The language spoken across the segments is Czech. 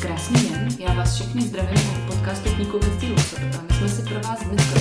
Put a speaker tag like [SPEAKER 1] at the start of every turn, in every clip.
[SPEAKER 1] Krásný den, já vás všechny zdravím od podcastu Kníku ve stylu A my jsme si pro vás dneska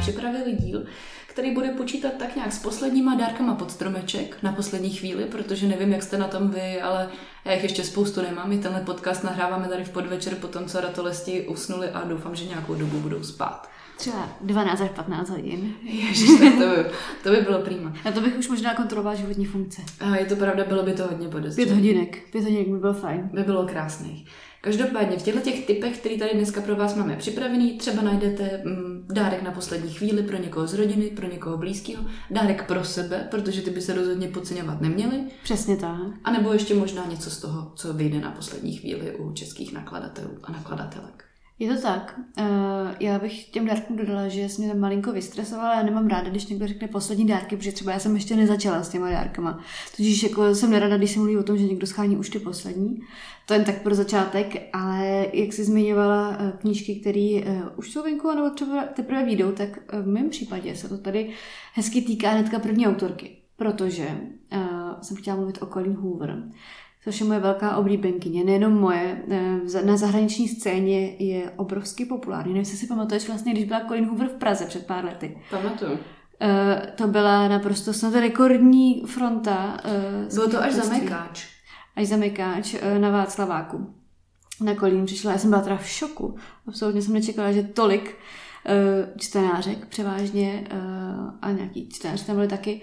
[SPEAKER 1] připravili díl, který bude počítat tak nějak s posledníma dárkama pod stromeček na poslední chvíli, protože nevím, jak jste na tom vy, ale já jich ještě spoustu nemám. My tenhle podcast nahráváme tady v podvečer po tom, co ratolesti usnuli a doufám, že nějakou dobu budou spát.
[SPEAKER 2] Třeba 12 až 15 hodin.
[SPEAKER 1] Ježiš, to by, to by bylo prýma.
[SPEAKER 2] A to bych už možná kontrolovala životní funkce.
[SPEAKER 1] A je to pravda, bylo by to hodně podezřelé.
[SPEAKER 2] Pět hodinek. Pět hodinek by bylo fajn.
[SPEAKER 1] By bylo krásný. Každopádně v těchto těch typech, který tady dneska pro vás máme připravený, třeba najdete mm, dárek na poslední chvíli pro někoho z rodiny, pro někoho blízkého, dárek pro sebe, protože ty by se rozhodně podceňovat neměly.
[SPEAKER 2] Přesně tak.
[SPEAKER 1] A nebo ještě možná něco z toho, co vyjde na poslední chvíli u českých nakladatelů a nakladatelek.
[SPEAKER 2] Je to tak. Uh, já bych těm dárkům dodala, že jsem mě tam malinko vystresovala. Já nemám ráda, když někdo řekne poslední dárky, protože třeba já jsem ještě nezačala s těma dárkama. Tudíž jako jsem nerada, když se mluví o tom, že někdo schání už ty poslední. To jen tak pro začátek, ale jak jsi zmiňovala uh, knížky, které uh, už jsou venku, nebo třeba teprve výjdou, tak v mém případě se to tady hezky týká hnedka první autorky. Protože uh, jsem chtěla mluvit o Colin Hoover což je moje velká oblíbenkyně, nejenom moje. Eh, na zahraniční scéně je obrovsky populární. Nevím, jestli si pamatuješ vlastně, když byla Colin Hoover v Praze před pár lety.
[SPEAKER 1] Pamatuju.
[SPEAKER 2] Eh, to byla naprosto snad rekordní fronta.
[SPEAKER 1] Eh, Bylo to až zamykáč.
[SPEAKER 2] Až zamykáč na Václaváku. Na Kolín přišla, já jsem byla teda v šoku. Absolutně jsem nečekala, že tolik čtenářek převážně a nějaký čtenář tam byly taky,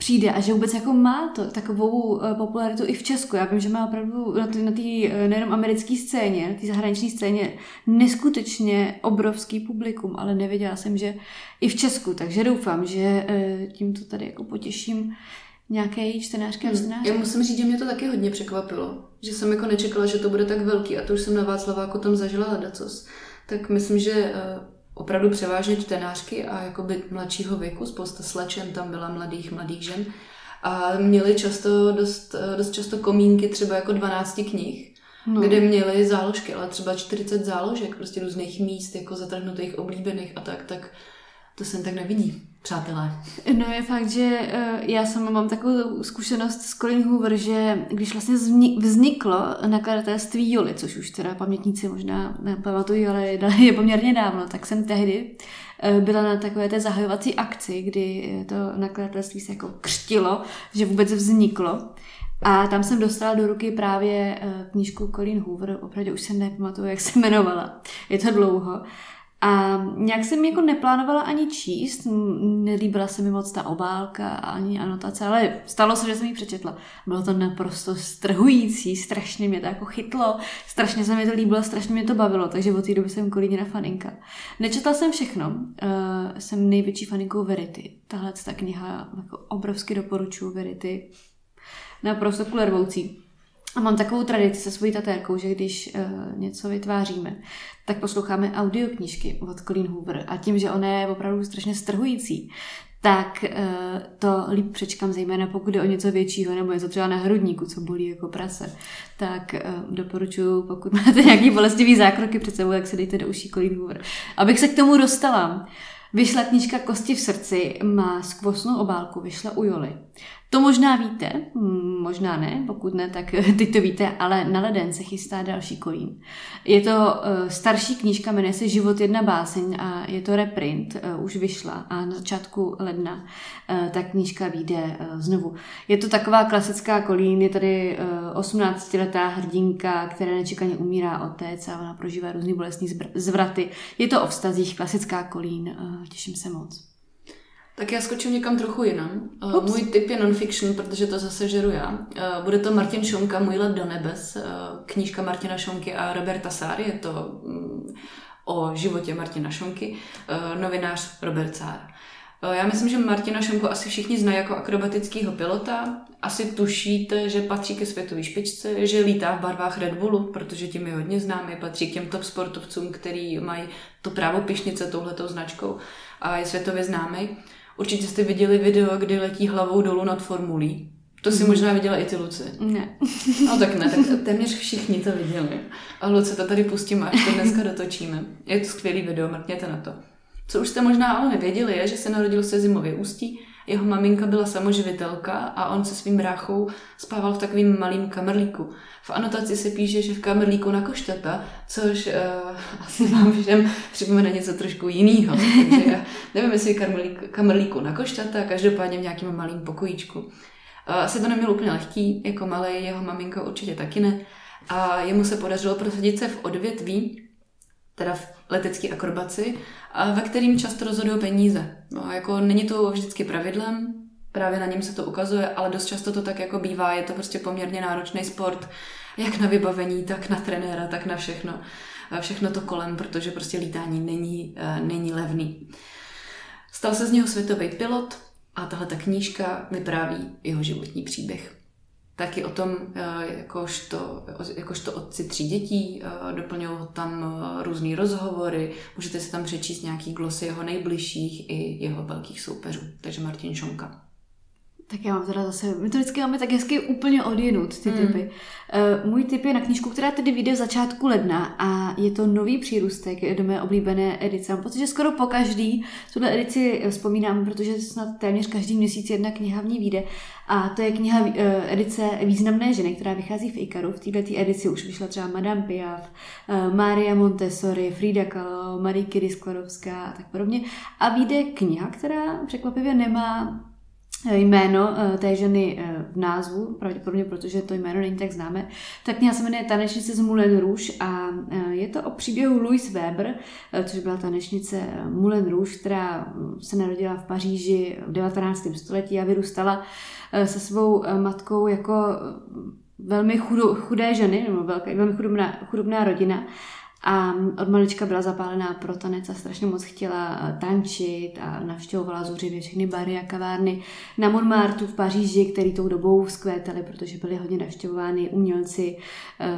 [SPEAKER 2] přijde a že vůbec jako má to takovou uh, popularitu i v Česku. Já vím, že má opravdu na té na uh, nejenom americké scéně, na té zahraniční scéně neskutečně obrovský publikum, ale nevěděla jsem, že i v Česku, takže doufám, že uh, tímto tady jako potěším nějaké čtenářky a čtenáře.
[SPEAKER 1] Já musím říct, že mě to taky hodně překvapilo, že jsem jako nečekala, že to bude tak velký a to už jsem na Václaváku tam zažila ledacos. Tak myslím, že opravdu převážně čtenářky a jakoby mladšího věku, spousta slečen tam byla mladých, mladých žen a měli často, dost, dost často komínky třeba jako 12 knih, no. kde měli záložky, ale třeba 40 záložek, prostě různých míst, jako zatrhnutých, oblíbených a tak, tak to se tak nevidí přátelé?
[SPEAKER 2] No je fakt, že uh, já sama mám takovou zkušenost s Colin Hoover, že když vlastně vzniklo nakladatelství Joli, což už teda pamětníci možná pamatují, ale je poměrně dávno, tak jsem tehdy uh, byla na takové té zahajovací akci, kdy to nakladatelství se jako křtilo, že vůbec vzniklo. A tam jsem dostala do ruky právě knížku Colin Hoover, opravdu už se nepamatuju, jak se jmenovala. Je to dlouho. A nějak jsem jako neplánovala ani číst, nelíbila se mi moc ta obálka ani anotace, ale stalo se, že jsem ji přečetla. Bylo to naprosto strhující, strašně mě to jako chytlo, strašně se mi to líbilo, strašně mě to bavilo, takže od té doby jsem kolíněna faninka. Nečetla jsem všechno, uh, jsem největší faninkou Verity. Tahle ta kniha jako obrovsky doporučuji Verity, naprosto kulervoucí. A mám takovou tradici se svojí tatérkou, že když uh, něco vytváříme, tak posloucháme audioknížky od Colleen Hoover. A tím, že ona je opravdu strašně strhující, tak uh, to líp přečkám, zejména pokud je o něco většího, nebo něco třeba na hrudníku, co bolí jako prase. Tak uh, doporučuji, pokud máte nějaký bolestivý zákroky před sebou, jak se dejte do uší Colleen Hoover. Abych se k tomu dostala, Vyšla knížka Kosti v srdci, má skvostnou obálku, vyšla u Joli. To možná víte, hm, možná ne, pokud ne, tak teď to víte, ale na leden se chystá další kolín. Je to uh, starší knížka, jmenuje se Život jedna báseň a je to reprint, uh, už vyšla a na začátku ledna uh, ta knížka vyjde znovu. Je to taková klasická kolín, je tady uh, 18-letá hrdinka, která nečekaně umírá otec a ona prožívá různý bolestní zvraty. Je to o vztazích, klasická kolín, těším se moc.
[SPEAKER 1] Tak já skočím někam trochu jinam. Eh, Ups. Můj tip je non-fiction, protože to zase žeru já. Eh, bude to Martin Šonka, Můj let do nebes, eh, knížka Martina Šonky a Roberta Sáry. Je to mm, o životě Martina Šonky, novinář Robert Sár. Já myslím, že Martina Šonku asi všichni znají jako akrobatického pilota. Asi tušíte, že patří ke světové špičce, že lítá v barvách Red Bullu, protože tím je hodně známý, patří k těm top sportovcům, který mají to právo pišnice touhletou značkou a je světově známý. Určitě jste viděli video, kdy letí hlavou dolů nad formulí. To si mm. možná viděla i ty Luci.
[SPEAKER 2] Ne.
[SPEAKER 1] No tak ne, tak téměř všichni to viděli. A Luci to tady pustím, až to dneska dotočíme. Je to skvělý video, mrkněte na to. Co už jste možná ale nevěděli, je, že se narodil se zimově ústí, Jeho maminka byla samoživitelka a on se svým bráchou spával v takovým malým kamerlíku. V anotaci se píše, že v kamerlíku na košťata, což uh, asi vám všem připomene něco trošku jiného. Takže já nevím, jestli kamerlík, kamerlíku na košťata, každopádně v nějakém malým pokojíčku. Asi to neměl úplně lehký, jako malý, jeho maminka určitě taky ne. A jemu se podařilo prosadit se v odvětví, teda v letecké akrobaci, a ve kterým často rozhodují peníze. No, jako není to vždycky pravidlem, právě na něm se to ukazuje, ale dost často to tak jako bývá, je to prostě poměrně náročný sport, jak na vybavení, tak na trenéra, tak na všechno. Všechno to kolem, protože prostě lítání není, eh, není levný. Stal se z něho světový pilot a tahle ta knížka vypráví jeho životní příběh taky o tom, eh, jakožto, jakožto otci tří dětí, eh, doplňují tam eh, různé rozhovory, můžete si tam přečíst nějaký glosy jeho nejbližších i jeho velkých soupeřů. Takže Martin Šonka.
[SPEAKER 2] Tak já mám teda zase, my to vždycky máme tak hezky úplně odjinut, ty mm. typy. Uh, můj typ je na knížku, která tedy vyjde v začátku ledna a je to nový přírůstek do mé oblíbené edice. Mám pocit, že skoro po každý tuhle edici vzpomínám, protože snad téměř každý měsíc jedna kniha v ní vyjde. A to je kniha uh, edice Významné ženy, která vychází v Ikaru. V této edici už vyšla třeba Madame Piaf, uh, Maria Montessori, Frida Kahlo, Marie Curie Skladovská a tak podobně. A vyjde kniha, která překvapivě nemá jméno eh, té ženy eh, v názvu, pravděpodobně protože to jméno není tak známé. Ta kniha se jmenuje Tanečnice z Moulin Rouge a eh, je to o příběhu Louise Weber, což byla tanečnice Moulin Rouge, která se narodila v Paříži v 19. století a vyrůstala se svou matkou jako velmi chudé ženy, nebo velké, velmi chudobná, chudobná rodina a od malička byla zapálená pro tanec a strašně moc chtěla eh, tančit a navštěvovala zuřivě všechny bary a kavárny na Montmartu v Paříži, který tou dobou vzkvétaly, protože byly hodně navštěvovány umělci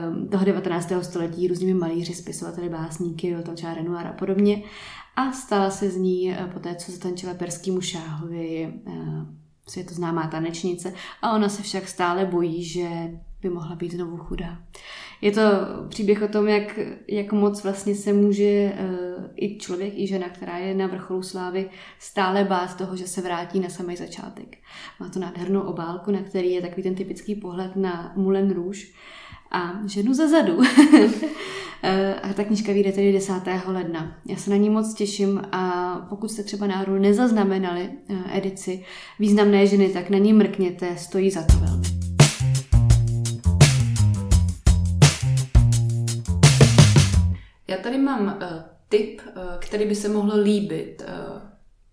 [SPEAKER 2] um, toho 19. století, různými malíři, spisovateli, básníky, třeba Renoir a podobně. A stala se z ní eh, po té, co zatančila perskýmu šáhovi, uh, světoznámá tanečnice a ona se však stále bojí, že by mohla být znovu chudá. Je to příběh o tom, jak, jak moc vlastně se může uh, i člověk, i žena, která je na vrcholu slávy, stále bát toho, že se vrátí na samý začátek. Má to nádhernou obálku, na který je takový ten typický pohled na Moulin Rouge a ženu za zadu. Eh, a ta knižka vyjde tedy 10. ledna. Já se na ní moc těším a pokud jste třeba náhodou nezaznamenali uh, edici Významné ženy, tak na ní mrkněte, stojí za to velmi.
[SPEAKER 1] Mám uh, tip, uh, který by se mohl líbit uh,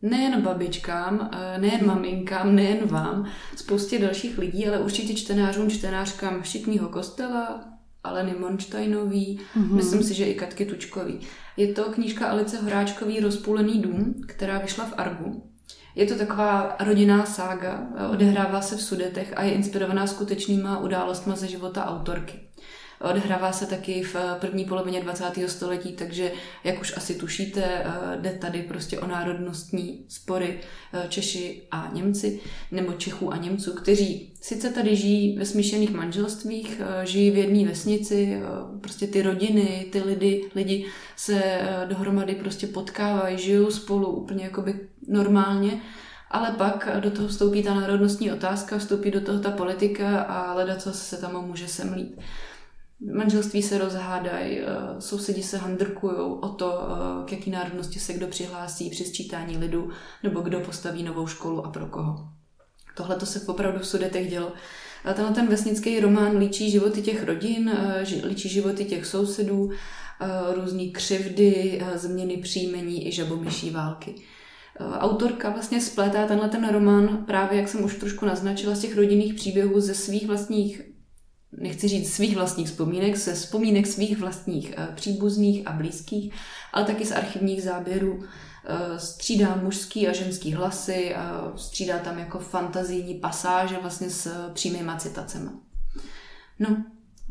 [SPEAKER 1] nejen babičkám, nejen maminkám, nejen vám, spoustě dalších lidí, ale určitě čtenářům, čtenářkám Šikního kostela, Aleny Monštajnový, mm-hmm. myslím si, že i Katky Tučkový. Je to knížka Alice Horáčkový Rozpůlený dům, která vyšla v Argu. Je to taková rodinná sága, odehrává se v Sudetech a je inspirovaná skutečnýma událostma ze života autorky. Odehrává se taky v první polovině 20. století, takže jak už asi tušíte, eh, jde tady prostě o národnostní spory eh, Češi a Němci, nebo Čechů a Němců, kteří sice tady žijí ve smíšených manželstvích, eh, žijí v jedné vesnici, prostě ty rodiny, ty lidi, lidi se dohromady prostě potkávají, žijou spolu úplně jakoby normálně, ale pak do toho vstoupí ta národnostní otázka, vstoupí do toho ta politika a leda, co se tam může semlít manželství se rozhádají, eh, sousedi se handrkují o to, eh, k jaký národnosti se kdo přihlásí při sčítání lidu, nebo kdo postaví novou školu a pro koho. Tohle to se opravdu v Sudetech dělo. A tenhle ten vesnický román líčí životy těch rodin, eh, líčí životy těch sousedů, různý křivdy, změny příjmení i žabomyší války. Autorka vlastně splétá tenhle ten román právě, jak jsem už trošku naznačila, z těch rodinných příběhů ze svých vlastních nechci říct svých vlastních vzpomínek, se vzpomínek svých vlastních eh, příbuzných a blízkých, ale taky z archivních záběrů. Eh, střídá mužský a ženský hlasy a střídá tam jako fantazijní pasáže vlastně s přímýma citacemi. No,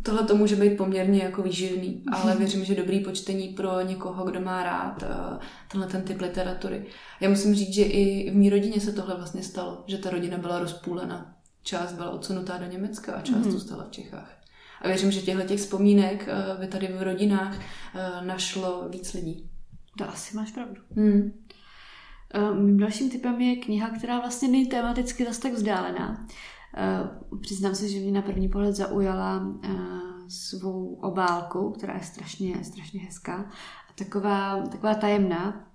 [SPEAKER 1] tohle to může být poměrně jako výživný, ale věřím, že dobrý počtení pro někoho, kdo má rád eh, tenhle ten typ literatury. Já musím říct, že i v mý rodině se tohle vlastně stalo, že ta rodina byla rozpůlena část byla odsunutá do Německa a část mm. zůstala v Čechách. A věřím, že těchto těch vzpomínek eh, by tady v rodinách eh, našlo víc lidí.
[SPEAKER 2] To asi máš pravdu.
[SPEAKER 1] Hmm.
[SPEAKER 2] Mým dalším typem je kniha, která vlastně není tematicky zase tak vzdálená. Přiznám se, že mě na první pohled zaujala svou obálkou, která je strašně, strašně hezká a taková, taková tajemná.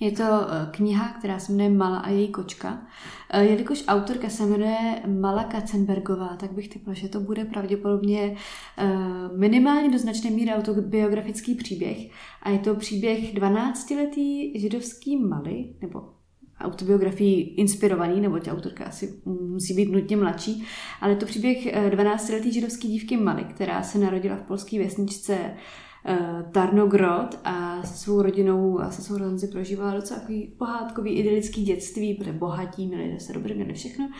[SPEAKER 2] Je to eh, kniha, která se jmenuje Mala a její kočka. Eh, jelikož autorka se jmenuje Mala Katzenbergová, tak bych typla, že to bude pravděpodobně eh, minimálně do značné míry autobiografický příběh. A je to příběh 12-letý židovský Mali, nebo autobiografii inspirovaný, nebo tě autorka asi musí být nutně mladší, ale je to příběh 12-letý židovský dívky Mali, která se narodila v polské vesničce Tarnogrod a se svou rodinou a se svou sourozenci prožívala docela takový pohádkový idylický dětství, protože bohatí, měli se dobře, měli všechno.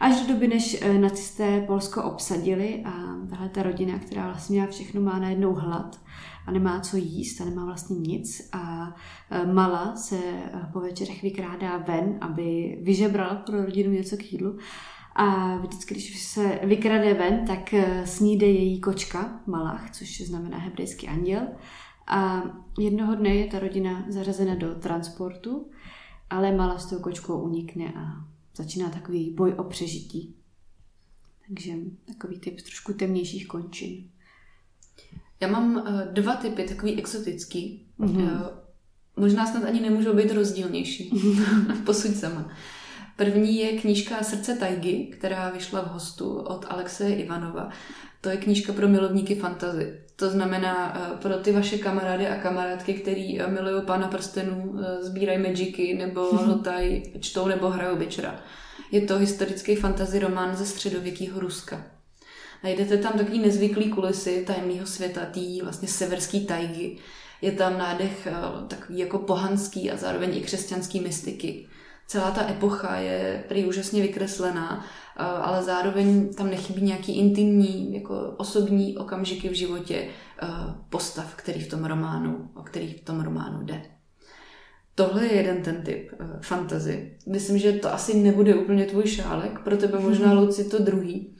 [SPEAKER 2] Až do doby, než eh, nacisté Polsko obsadili a tahle ta rodina, která vlastně měla všechno, má najednou hlad a nemá co jíst a nemá vlastně nic a eh, Mala se po večerech vykrádá ven, aby vyžebrala pro rodinu něco k jídlu a vždycky, když se vykrade ven, tak eh, sníde její kočka, Malach, což znamená hebrejský anděl. A jednoho dne je ta rodina zařazena do transportu, ale Mala s tou kočkou unikne a začíná takový boj o přežití. Takže takový typ trošku temnějších končin.
[SPEAKER 1] Já mám uh, dva typy, takový exotický. Mm-hmm. Možná snad ani nemůžou být rozdílnější. Posuď sama. První je knížka Srdce tajgy, která vyšla v hostu od Alexeje Ivanova. To je knížka pro milovníky fantazy. To znamená eh, pro ty vaše kamarády a kamarádky, který eh, milují pána prstenů, eh, sbírají magicy nebo hltají, čtou nebo hrajou večera. Je to historický fantasy román ze středověkého Ruska. Najdete tam takový nezvyklý kulisy tajemného světa, tý vlastně severský tajgy. Je tam nádech takový jako pohanský a zároveň i křesťanský mystiky celá ta epocha je prý úžasně vykreslená, eh, ale zároveň tam nechybí nějaký intimní, jako osobní okamžiky v životě eh, postav, který v tom románu, o který v tom románu jde. Tohle je jeden ten typ uh, fantazy. Myslím, že to asi nebude úplně tvůj šálek, pro tebe možná, Luci, to druhý.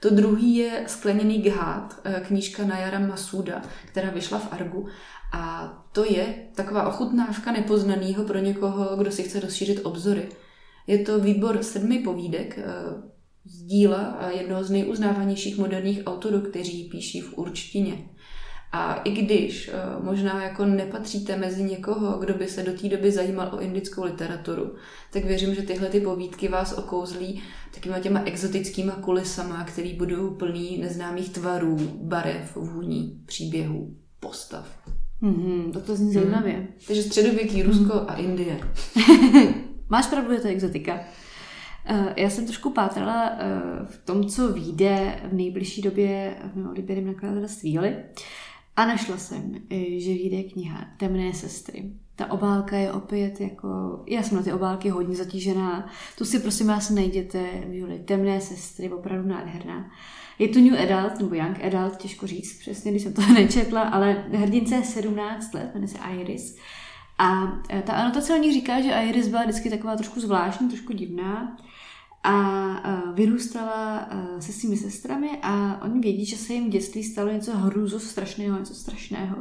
[SPEAKER 1] To druhý je Skleněný ghát, knížka Najara Masuda, která vyšla v Argu a to je taková ochutnávka nepoznaného pro někoho, kdo si chce rozšířit obzory. Je to výbor sedmi povídek eh, z díla jednoho z nejuznávanějších moderních autorů, kteří píší v určtině. A i když eh, možná jako nepatříte mezi někoho, kdo by se do té doby zajímal o indickou literaturu, tak věřím, že tyhle ty povídky vás okouzlí takýma těma exotickýma kulisama, který budou plný neznámých tvarů, barev, vůní, příběhů, postav.
[SPEAKER 2] Mm-hmm, to to zní zajímavě. Mm.
[SPEAKER 1] Takže středověký Rusko mm. a Indie.
[SPEAKER 2] Máš pravdu, je to exotika. Eh, já jsem trošku pátrala eh, v tom, co vyjde v nejbližší době v oblíbeném nakladatelství a našla jsem, eh, že vyjde kniha Temné sestry. Ta obálka je opět jako, já jsem na ty obálky hodně zatížená, tu si prosím vás najděte, Juli, Temné sestry, opravdu nádherná. Je to New Adult, nebo Young Adult, těžko říct přesně, když jsem to nečetla, ale hrdince je 17 let, jmenuje se Iris. A e, ta anotace o ní říká, že Iris byla vždycky taková trošku zvláštní, trošku divná a e, vyrůstala e, se svými sestrami a oni vědí, že se jim v dětství stalo něco hrůzo strašného, něco strašného.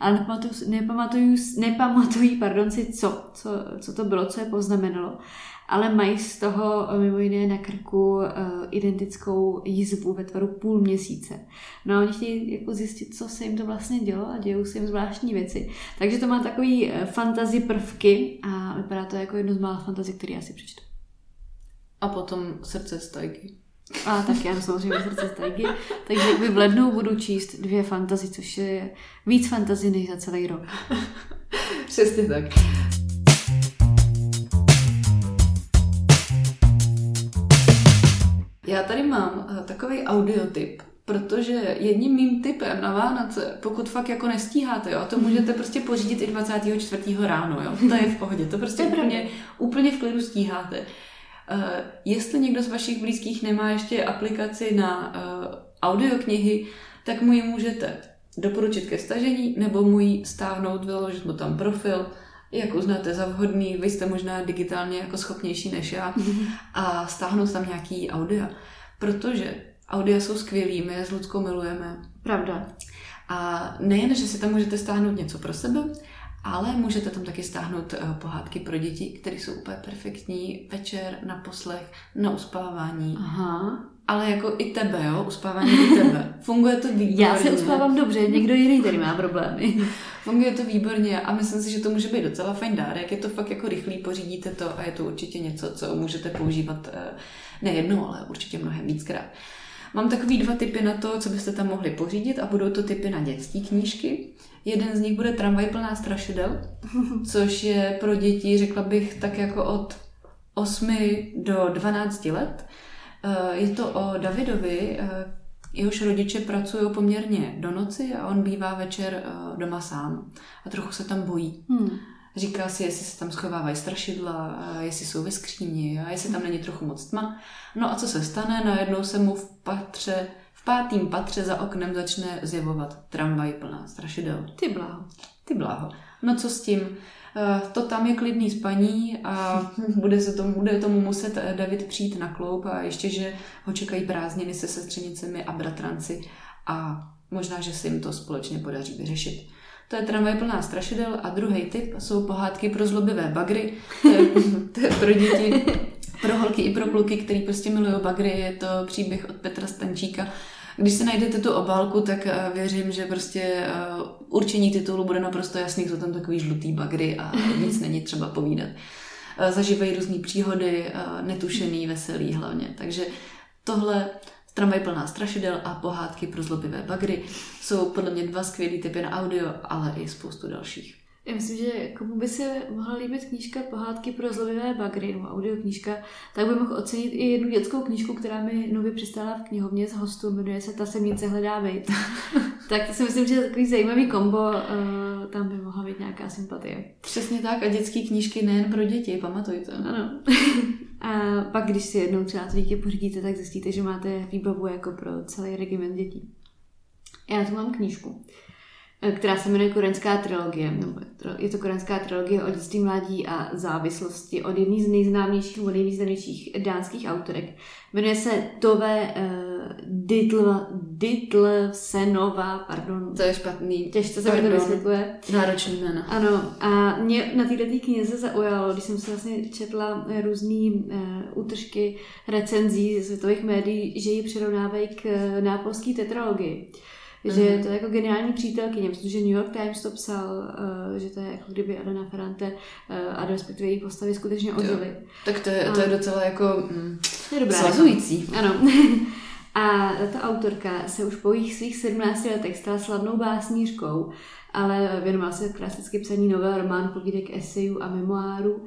[SPEAKER 2] Ale nepamatují, nepamatují, nepamatují pardon, si, co, co, co to bylo, co je poznamenalo ale mají z toho eh, mimo jiné na krku identickou jízvu ve tvaru půl měsíce. No a oni chtějí jako zjistit, co se jim to vlastně dělo a dějou se jim zvláštní věci. Takže to má takový fantasy prvky a vypadá to jako jedno z mála fantasy, který já si přečtu.
[SPEAKER 1] A potom srdce stajky.
[SPEAKER 2] A tak já samozřejmě srdce stajky. Takže v lednu budu číst dvě fantazy, což je víc fantazy než za celý rok.
[SPEAKER 1] Přesně tak. Já tady mám uh, takový audiotyp, protože jedním mým typem na Vánoce, pokud fakt jako nestíháte, jo, to můžete prostě pořídit i 24. ráno, jo, to je v pohodě, to prostě úplně, úplně v klidu stíháte. Uh, jestli někdo z vašich blízkých nemá ještě aplikaci na uh, audioknihy, tak mu ji můžete doporučit ke stažení, nebo mu ji stáhnout, vyložit mu tam profil, jak uznáte za vhodný, vy jste možná digitálně jako schopnější než já a stáhnout tam nějaký audia. Protože audia jsou skvělý, my je s Ludskou milujeme.
[SPEAKER 2] Pravda.
[SPEAKER 1] A nejen, že si tam můžete stáhnout něco pro sebe, Ale můžete tam taky stáhnout uh, pohádky pro děti, které jsou úplně perfektní večer na poslech, na uspávání.
[SPEAKER 2] Aha.
[SPEAKER 1] Ale jako i tebe, jo, uspávání i tebe. Funguje to výborně.
[SPEAKER 2] Já se uspávám dobře, někdo jiný tady má problémy.
[SPEAKER 1] Funguje to výborně a myslím si, že to může být docela fajn dárek. Je to fakt jako rychlý, pořídíte to a je to určitě něco, co můžete používat eh, ne jednou, ale určitě mnohem víckrát. Mám takový dva typy na to, co byste tam mohli pořídit a budou to typy na dětské knížky. Jeden z nich bude Tramvaj plná strašidel, což je pro děti, řekla bych, tak jako od 8 do 12 let. Eh, je to o Davidovi, eh, jehož rodiče pracují poměrně do noci a on bývá večer eh, doma sám a trochu se tam bojí. Hmm. Říká si, jestli se tam schovávají strašidla, jestli jsou ve skříni a jestli tam není trochu moc tma. No a co se stane? Najednou se mu v patře, v pátém patře za oknem začne zjevovat tramvaj plná strašidel.
[SPEAKER 2] Ty bláho.
[SPEAKER 1] Ty bláho. No co s tím? Eh, to tam je klidný spaní a bude, se tomu, bude tomu muset eh, David přijít na kloup a ještě, že ho čekají prázdniny se sestřenicemi a bratranci a možná, že se jim to společně podaří vyřešit. To je tramvaj plná strašidel a druhý typ jsou pohádky pro zlobivé bagry. To je, to je pro děti, pro holky i pro kluky, který prostě milují bagry. Je to příběh od Petra Stančíka. Když si najdete tu obálku, tak eh, věřím, že prostě eh, určení titulu bude naprosto jasný, jsou tam takový žlutý bagry a nic není třeba povídat. Eh, zažívají různé příhody, netušený, veselý hlavně. Takže tohle Tramvaj plná strašidel a pohádky pro zlobivé bagry jsou podle mě dva skvělé typy na audio, ale i spoustu dalších.
[SPEAKER 2] Já myslím, že komu by se mohla líbit knížka Pohádky pro zlobivé bagry nebo audioknížka, tak by mohl ocenit i jednu dětskou knížku, která mi nově přistála v knihovně z hostu, jmenuje se Ta semnice hledá vejt. tak si myslím, že je takový zajímavý kombo, uh, tam by mohla být nějaká sympatie.
[SPEAKER 1] Přesně tak a dětské knížky nejen pro děti, pamatujte.
[SPEAKER 2] Ano. a pak, když si jednou třeba to dítě pořídíte, tak zjistíte, že máte výbavu jako pro celý regiment dětí. Já tu mám knížku Eh, která se jmenuje Korenská trilogie. Je to Korenská trilogie o dětství, mládí a závislosti od jedné z nejznámějších nebo nejvýznamnějších dánských autorek. Jmenuje se Tove uh, Ditl, Ditlsenova, pardon.
[SPEAKER 1] To je špatný.
[SPEAKER 2] Těžce se mi to vysvětluje.
[SPEAKER 1] Náročný jméno.
[SPEAKER 2] Ano, a mě na této knize zaujalo, když jsem se vlastně četla různé uh, útržky recenzí světových médií, že ji přirovnávají k uh, nápolské tetralogii. Mm. Že to je jako geniální přítelkyně. Myslím, že New York Times to psal, uh, že to je jako kdyby Adana Ferrante uh, a respektive její postavy skutečně ožily.
[SPEAKER 1] Tak to je, to je docela jako mm,
[SPEAKER 2] je dobrá,
[SPEAKER 1] svazující.
[SPEAKER 2] Ano. a ta autorka se už po jejich svých 17 letech stala slavnou básnířkou, ale věnovala se klasicky psaní novel, román, povídek, esejů a memoáru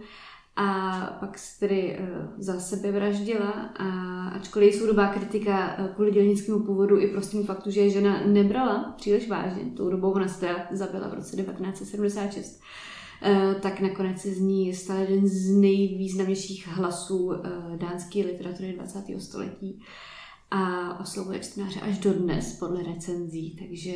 [SPEAKER 2] a pak se tedy uh, za sebe vraždila a ačkoliv jsou soudobá kritika uh, kvůli dělnickému původu i prostým faktu, že žena nebrala příliš vážně, tou dobou ona se zabila v roce 1976, uh, eh, tak nakonec se z ní stal jeden z nejvýznamnějších hlasů dánské literatury 20. století a oslovuje čtenáře až dodnes podle recenzí, takže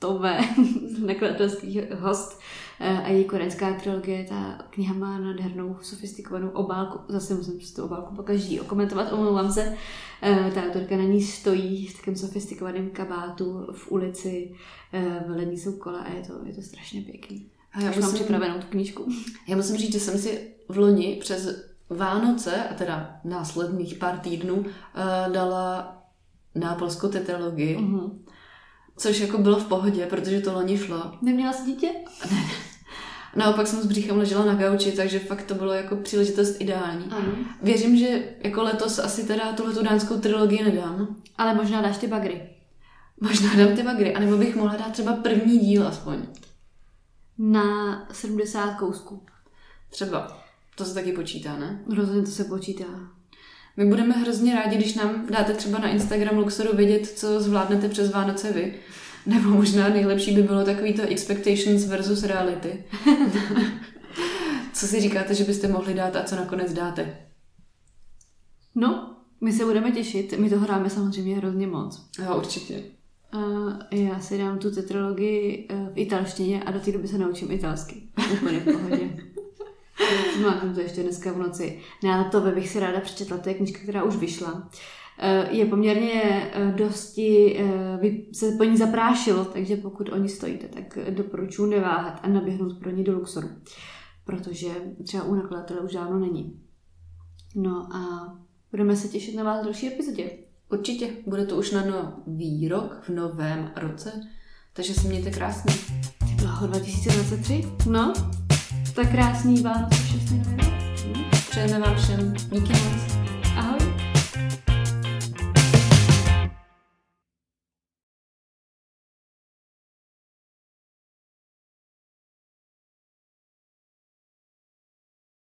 [SPEAKER 2] Tove, nakladatelský host eh, a její koreanská trilogie. Ta kniha má nádhernou, sofistikovanou obálku. Zase musím si tu obálku pokaždý okomentovat, omlouvám se. Eh, ta autorka na ní stojí v takém sofistikovaném kabátu v ulici, eh, v lední jsou kola a je to, je to strašně pěkný. A já musím, mám připravenou tu knížku.
[SPEAKER 1] Já musím říct, že jsem si v loni přes Vánoce, a teda následných pár týdnů, dala nápolskou tetralogii. Uh-huh Což jako bylo v pohodě, protože to loni šlo.
[SPEAKER 2] Neměla jsi dítě?
[SPEAKER 1] Ne. Naopak jsem s bříchem ležela na gauči, takže fakt to bylo jako příležitost ideální. Ano. Věřím, že jako letos asi teda tuhle tu dánskou trilogii nedám.
[SPEAKER 2] Ale možná dáš ty bagry.
[SPEAKER 1] Možná dám ty bagry, anebo bych mohla dát třeba první díl aspoň.
[SPEAKER 2] Na 70 kousků.
[SPEAKER 1] Třeba. To se taky počítá, ne?
[SPEAKER 2] Rozhodně to se počítá.
[SPEAKER 1] My budeme hrozně rádi, když nám dáte třeba na Instagram Luxoru vědět, co zvládnete přes Vánoce vy. Nebo možná nejlepší by bylo takový to expectations versus reality. co si říkáte, že byste mohli dát a co nakonec dáte?
[SPEAKER 2] No, my se budeme těšit. My to hráme samozřejmě hrozně moc.
[SPEAKER 1] Jo, určitě.
[SPEAKER 2] Uh, já si dám tu tetralogii uh, v italštině a do té doby se naučím italsky. Úplně v pohodě. Mám to ještě dneska v noci. Na to bych si ráda přečetla, to je knižka, která už vyšla. je poměrně dosti, se po ní zaprášilo, takže pokud oni stojíte, tak doporučuji neváhat a naběhnout pro ní do Luxoru, protože třeba u nakladatele už dávno není. No a budeme se těšit na vás v další epizodě.
[SPEAKER 1] Určitě, bude to už na nový rok v novém roce, takže se mějte krásně.
[SPEAKER 2] Ty blaho 2023? No, tak krásný Vánoce, šťastný
[SPEAKER 1] Přejeme vám všem. Díky moc.